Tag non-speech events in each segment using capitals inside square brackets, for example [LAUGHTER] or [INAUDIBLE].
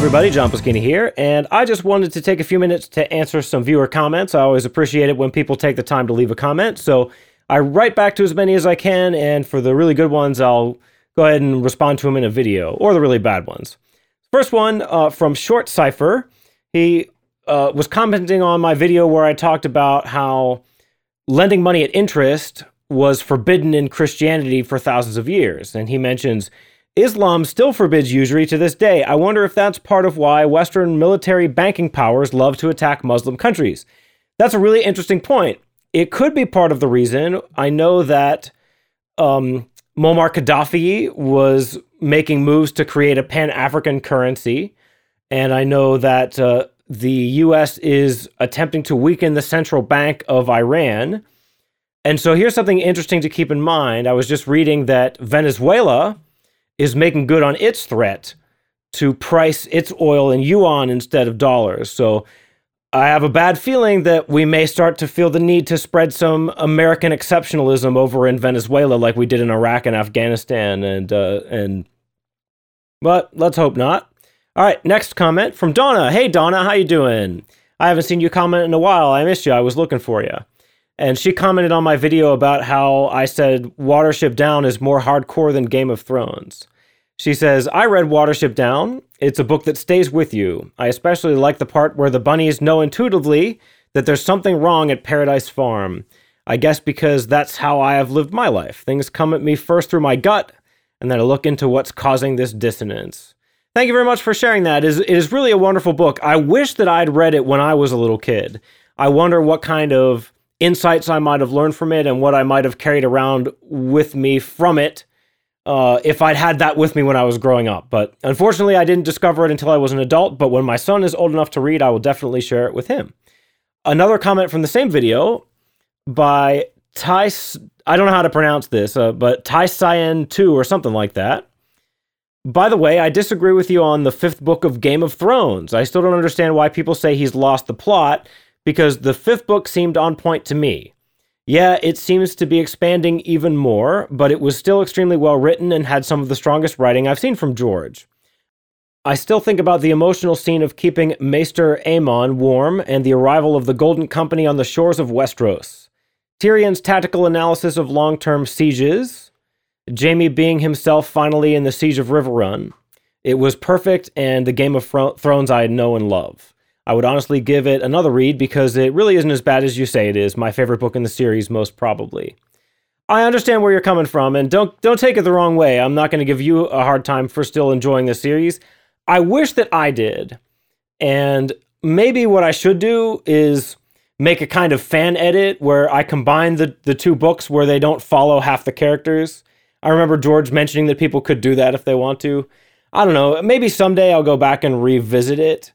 Everybody, John Puskini here, and I just wanted to take a few minutes to answer some viewer comments. I always appreciate it when people take the time to leave a comment, so I write back to as many as I can, and for the really good ones, I'll go ahead and respond to them in a video, or the really bad ones. First one uh, from Short Cipher. He uh, was commenting on my video where I talked about how lending money at interest was forbidden in Christianity for thousands of years, and he mentions Islam still forbids usury to this day. I wonder if that's part of why Western military banking powers love to attack Muslim countries. That's a really interesting point. It could be part of the reason. I know that um, Muammar Gaddafi was making moves to create a pan African currency. And I know that uh, the US is attempting to weaken the central bank of Iran. And so here's something interesting to keep in mind. I was just reading that Venezuela is making good on its threat to price its oil in yuan instead of dollars. So I have a bad feeling that we may start to feel the need to spread some American exceptionalism over in Venezuela, like we did in Iraq and Afghanistan, and uh, and. But let's hope not. All right, next comment from Donna. Hey Donna, how you doing? I haven't seen you comment in a while. I missed you. I was looking for you. And she commented on my video about how I said Watership Down is more hardcore than Game of Thrones. She says, I read Watership Down. It's a book that stays with you. I especially like the part where the bunnies know intuitively that there's something wrong at Paradise Farm. I guess because that's how I have lived my life. Things come at me first through my gut, and then I look into what's causing this dissonance. Thank you very much for sharing that. It is, really a wonderful book. I wish that I'd read it when I was a little kid. I wonder what kind of insights I might have learned from it and what I might have carried around with me from it uh, if I'd had that with me when I was growing up. But unfortunately, I didn't discover it until I was an adult. But when my son is old enough to read, I will definitely share it with him. Another comment from the same video by Tai, I don't know how to pronounce this, uh, but Tai Cyan 2 or something like that. By the way, I disagree with you on the fifth book of Game of Thrones. I still don't understand why people say he's lost the plot because the fifth book seemed on point to me. Yeah, it seems to be expanding even more, but it was still extremely well written and had some of the strongest writing I've seen from George. I still think about the emotional scene of keeping Maester Aemon warm and the arrival of the Golden Company on the shores of Westeros. Tyrion's tactical analysis of long term sieges, Jaime being himself finally in the Siege of Riverrun. It was perfect and the Game of Thrones I know and love. I would honestly give it another read because it really isn't as bad as you say it is. My favorite book in the series, most probably. I understand where you're coming from, and don't don't take it the wrong way. I'm not going to give you a hard time for still enjoying the series. I wish that I did, and maybe what I should do is make a kind of fan edit where I combine the the two books where they don't follow half the characters. I remember George mentioning that people could do that if they want to. I don't know. Maybe someday I'll go back and revisit it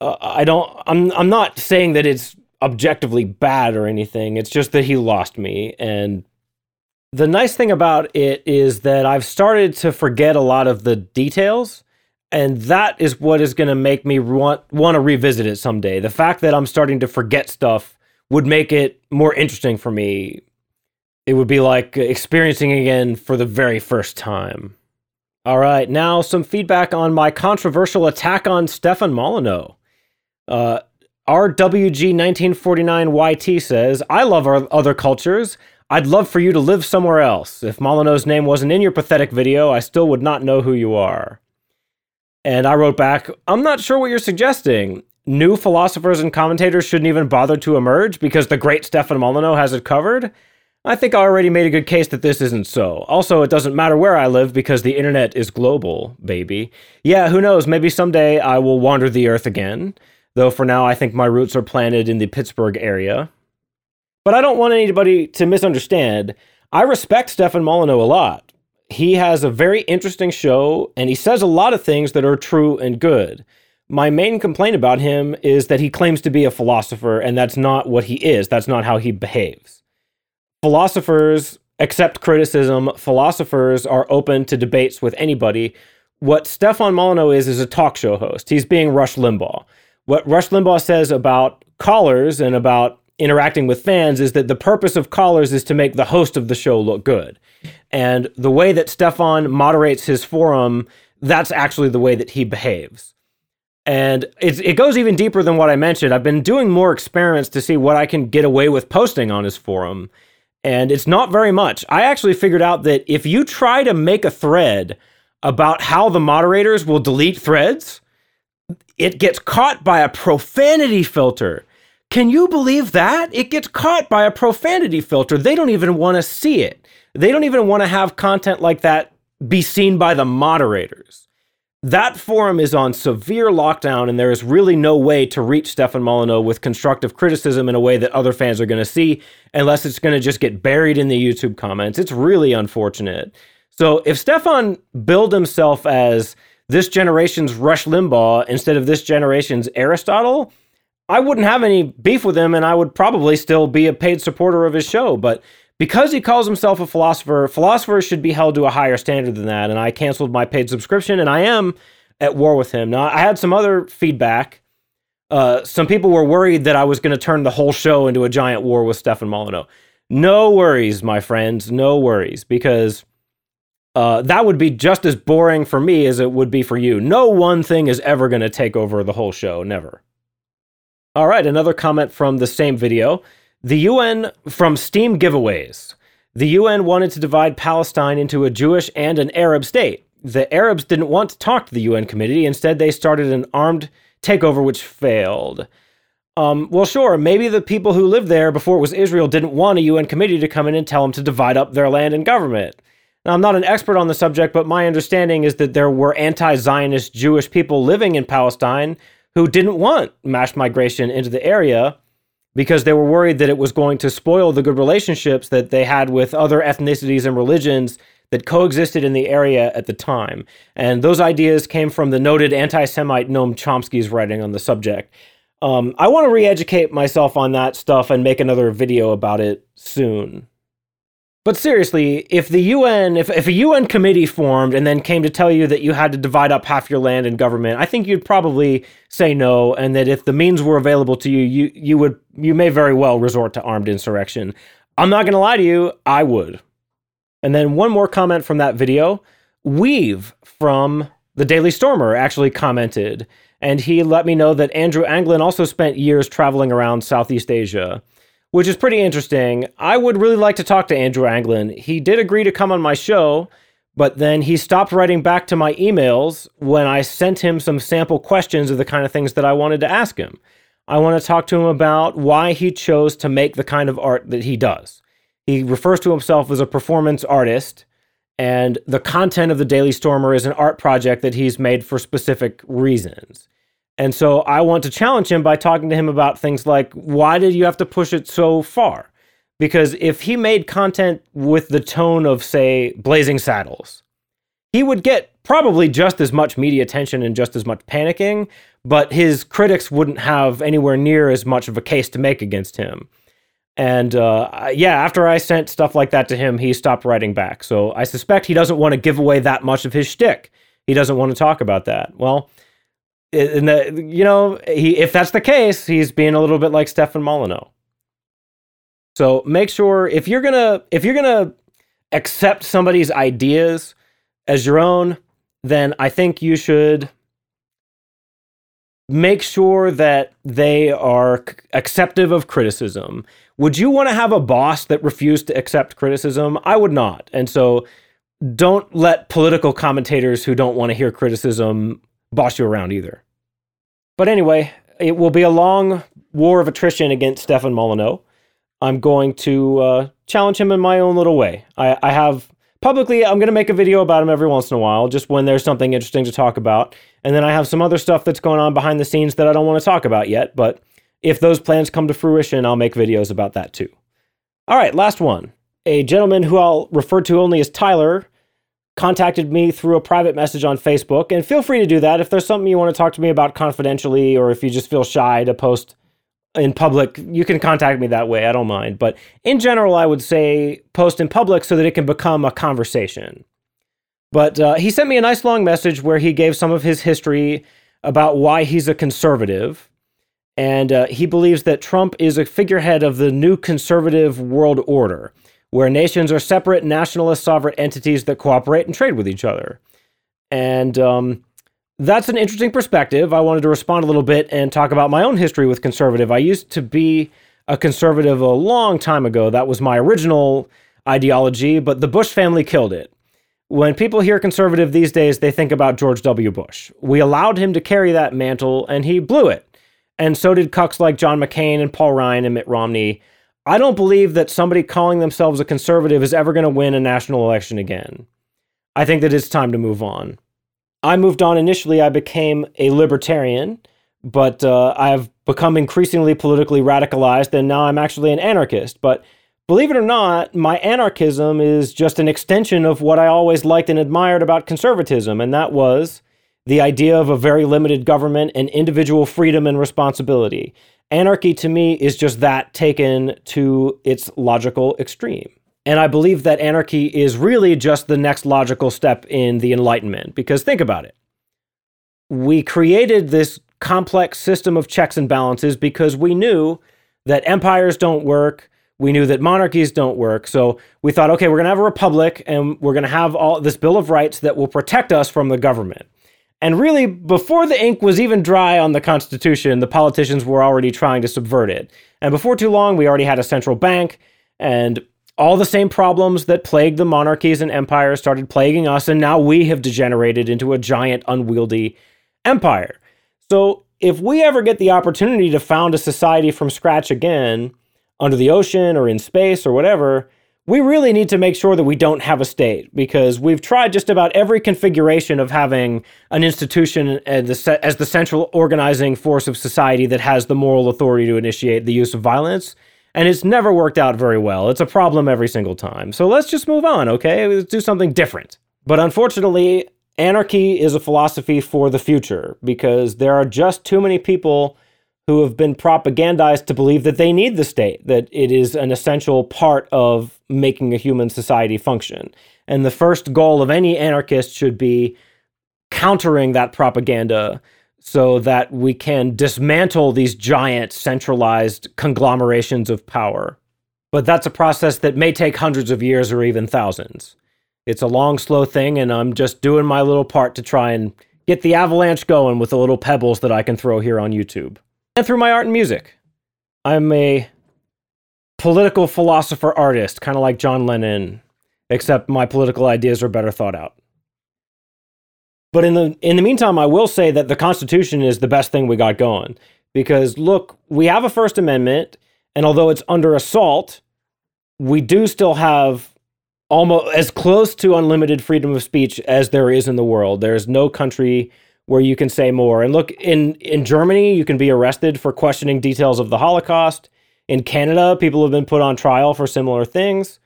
uh, I don't. I'm. I'm not saying that it's objectively bad or anything. It's just that he lost me, and the nice thing about it is that I've started to forget a lot of the details, and that is what is going to make me want want to revisit it someday. The fact that I'm starting to forget stuff would make it more interesting for me. It would be like experiencing again for the very first time. All right, now some feedback on my controversial attack on Stefan Molyneux. Uh, RWG1949YT says, I love our other cultures. I'd love for you to live somewhere else. If Molyneux's name wasn't in your pathetic video, I still would not know who you are. And I wrote back, I'm not sure what you're suggesting. New philosophers and commentators shouldn't even bother to emerge because the great Stefan Molyneux has it covered? I think I already made a good case that this isn't so. Also, it doesn't matter where I live because the internet is global, baby. Yeah, who knows? Maybe someday I will wander the earth again though for now I think my roots are planted in the Pittsburgh area. But I don't want anybody to misunderstand. I respect Stefan Molyneux a lot. He has a very interesting show and he says a lot of things that are true and good. My main complaint about him is that he claims to be a philosopher and that's not what he is. That's not how he behaves. Philosophers accept criticism, philosophers are open to debates with anybody. What Stefan Molyneux is is a talk show host. He's being Rush Limbaugh what Rush Limbaugh says about callers and about interacting with fans is that the purpose of callers is to make the host of the show look good. And the way that Stefan moderates his forum, that's actually the way that he behaves. And it's, it goes even deeper than what I mentioned. I've been doing more experiments to see what I can get away with posting on his forum. And it's not very much. I actually figured out that if you try to make a thread about how the moderators will delete threads, it gets caught by a profanity filter. Can you believe that? It gets caught by a profanity filter. They don't even want to see it. They don't even want to have content like that be seen by the moderators. That forum is on severe lockdown, and there is really no way to reach Stefan Molyneux with constructive criticism in a way that other fans are going to see, unless it's going to just get buried in the YouTube comments. It's really unfortunate. So if Stefan billed himself as this generation's Rush Limbaugh instead of this generation's Aristotle, I wouldn't have any beef with him and I would probably still be a paid supporter of his show. But because he calls himself a philosopher, philosophers should be held to a higher standard than that. And I canceled my paid subscription and I am at war with him. Now, I had some other feedback. Uh, some people were worried that I was going to turn the whole show into a giant war with Stefan Molyneux. No worries, my friends. No worries, because uh, that would be just as boring for me as it would be for you. No one thing is ever going to take over the whole show. Never. All right, another comment from the same video. The UN from Steam giveaways. The UN wanted to divide Palestine into a Jewish and an Arab state. The Arabs didn't want to talk to the UN committee. Instead, they started an armed takeover, which failed. Um, well, sure, maybe the people who lived there before it was Israel didn't want a UN committee to come in and tell them to divide up their land and government. Now, I'm not an expert on the subject, but my understanding is that there were anti Zionist Jewish people living in Palestine who didn't want mass migration into the area because they were worried that it was going to spoil the good relationships that they had with other ethnicities and religions that coexisted in the area at the time. And those ideas came from the noted anti Semite Noam Chomsky's writing on the subject. Um, I want to re educate myself on that stuff and make another video about it soon. But seriously, if the UN, if, if a UN committee formed and then came to tell you that you had to divide up half your land and government, I think you'd probably say no, and that if the means were available to you, you you would you may very well resort to armed insurrection. I'm not gonna lie to you, I would. And then one more comment from that video. Weev from the Daily Stormer actually commented, and he let me know that Andrew Anglin also spent years traveling around Southeast Asia which is pretty interesting. I would really like to talk to Andrew Anglin. He did agree to come on my show, but then he stopped writing back to my emails when I sent him some sample questions of the kind of things that I wanted to ask him. I want to talk to him about why he chose to make the kind of art that he does. He refers to himself as a performance artist, and the content of the Daily Stormer is an art project that he's made for specific reasons. And so I want to challenge him by talking to him about things like why did you have to push it so far? Because if he made content with the tone of, say, Blazing Saddles, he would get probably just as much media attention and just as much panicking, but his critics wouldn't have anywhere near as much of a case to make against him. And uh, yeah, after I sent stuff like that to him, he stopped writing back. So I suspect he doesn't want to give away that much of his shtick. He doesn't want to talk about that. Well, and the, you know, he if that's the case, he's being a little bit like Stefan Molyneux. So make sure if you're gonna if you're gonna accept somebody's ideas as your own, then I think you should make sure that they are acceptive of criticism. Would you want to have a boss that refused to accept criticism? I would not. And so don't let political commentators who don't want to hear criticism boss you around either. But anyway, it will be a long war of attrition against Stefan Molyneux. I'm going to uh, challenge him in my own little way. I, I have publicly, I'm going to make a video about him every once in a while, just when there's something interesting to talk about. And then I have some other stuff that's going on behind the scenes that I don't want to talk about yet. But if those plans come to fruition, I'll make videos about that too. All right, last one. A gentleman who I'll refer to only as Tyler contacted me through a private message on Facebook. And feel free to do that if there's something you want to talk to me about confidentially, or if you just feel shy to post in public, you can contact me that way. I don't mind. But in general, I would say post in public so that it can become a conversation. But uh, he sent me a nice long message where he gave some of his history about why he's a conservative. And uh, he believes that Trump is a figurehead of the new conservative world order where nations are separate nationalist sovereign entities that cooperate and trade with each other. And um, that's an interesting perspective. I wanted to respond a little bit and talk about my own history with conservative. I used to be a conservative a long time ago. That was my original ideology, but the Bush family killed it. When people hear conservative these days, they think about George W. Bush. We allowed him to carry that mantle, and he blew it. And so did cucks like John McCain and Paul Ryan and Mitt Romney. I don't believe that somebody calling themselves a conservative is ever going to win a national election again. I think that it's time to move on. I moved on initially, I became a libertarian, but uh, I've become increasingly politically radicalized, and now I'm actually an anarchist. But believe it or not, my anarchism is just an extension of what I always liked and admired about conservatism, and that was the idea of a very limited government and individual freedom and responsibility. Anarchy to me is just that taken to its logical extreme. And I believe that anarchy is really just the next logical step in the Enlightenment. Because think about it. We created this complex system of checks and balances because we knew that empires don't work. We knew that monarchies don't work. So we thought, okay, we're going to have a republic and we're going to have all this Bill of Rights that will protect us from the government. And really, before the ink was even dry on the Constitution, the politicians were already trying to subvert it. And before too long, we already had a central bank and all the same problems that plagued the monarchies and empires started plaguing us, and now we have degenerated into a giant, unwieldy empire. So, if we ever get the opportunity to found a society from scratch again, under the ocean or in space or whatever, we really need to make sure that we don't have a state because we've tried just about every configuration of having an institution as the, as the central organizing force of society that has the moral authority to initiate the use of violence and it's never worked out very well. It's a problem every single time. So let's just move on, okay? Let's do something different. But unfortunately, anarchy is a philosophy for the future because there are just too many people who have been propagandized to believe that they need the state, that it is an essential part of making a human society function. And the first goal of any anarchist should be countering that propaganda so that we can dismantle these giant centralized conglomerations of power. But that's a process that may take hundreds of years or even thousands. It's a long, slow thing, and I'm just doing my little part to try and get the avalanche going with the little pebbles that I can throw here on YouTube. And through my art and music. I'm a political philosopher artist, kind of like John Lennon, except my political ideas are better thought out. But in the in the meantime, I will say that the Constitution is the best thing we got going because look, we have a First Amendment, and although it's under assault, we do still have almost as close to unlimited freedom of speech as there is in the world. There's no country where you can say more. And look, in in Germany, you can be arrested for questioning details of the Holocaust. In Canada, people have been put on trial for similar things.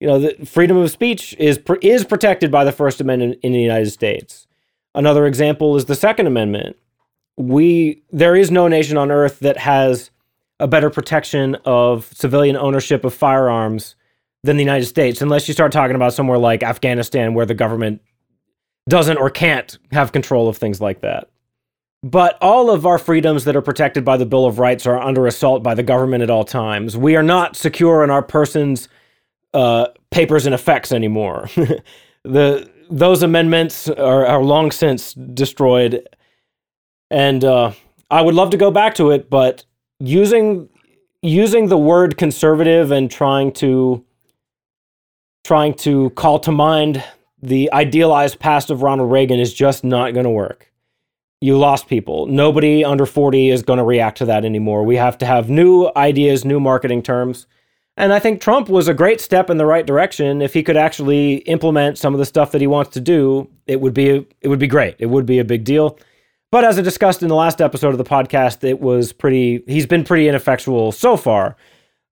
You know, the freedom of speech is is protected by the First Amendment in the United States. Another example is the Second Amendment. We there is no nation on earth that has a better protection of civilian ownership of firearms than the United States, unless you start talking about somewhere like Afghanistan where the government doesn't or can't have control of things like that. But all of our freedoms that are protected by the Bill of Rights are under assault by the government at all times. We are not secure in our person's uh, papers and effects anymore. [LAUGHS] the those amendments are, are long since destroyed, and uh, I would love to go back to it, but using using the word conservative and trying to trying to call to mind the idealized past of Ronald Reagan is just not going to work. You lost people. Nobody under 40 is going to react to that anymore. We have to have new ideas, new marketing terms. And I think Trump was a great step in the right direction. If he could actually implement some of the stuff that he wants to do, it would be it would be great. It would be a big deal. But as I discussed in the last episode of the podcast, it was pretty he's been pretty ineffectual so far.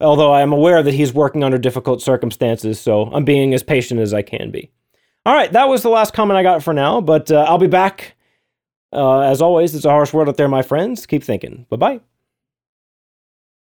Although I am aware that he's working under difficult circumstances, so I'm being as patient as I can be. All right, that was the last comment I got for now, but uh, I'll be back. Uh, as always, it's a harsh world out there, my friends. Keep thinking. Bye bye.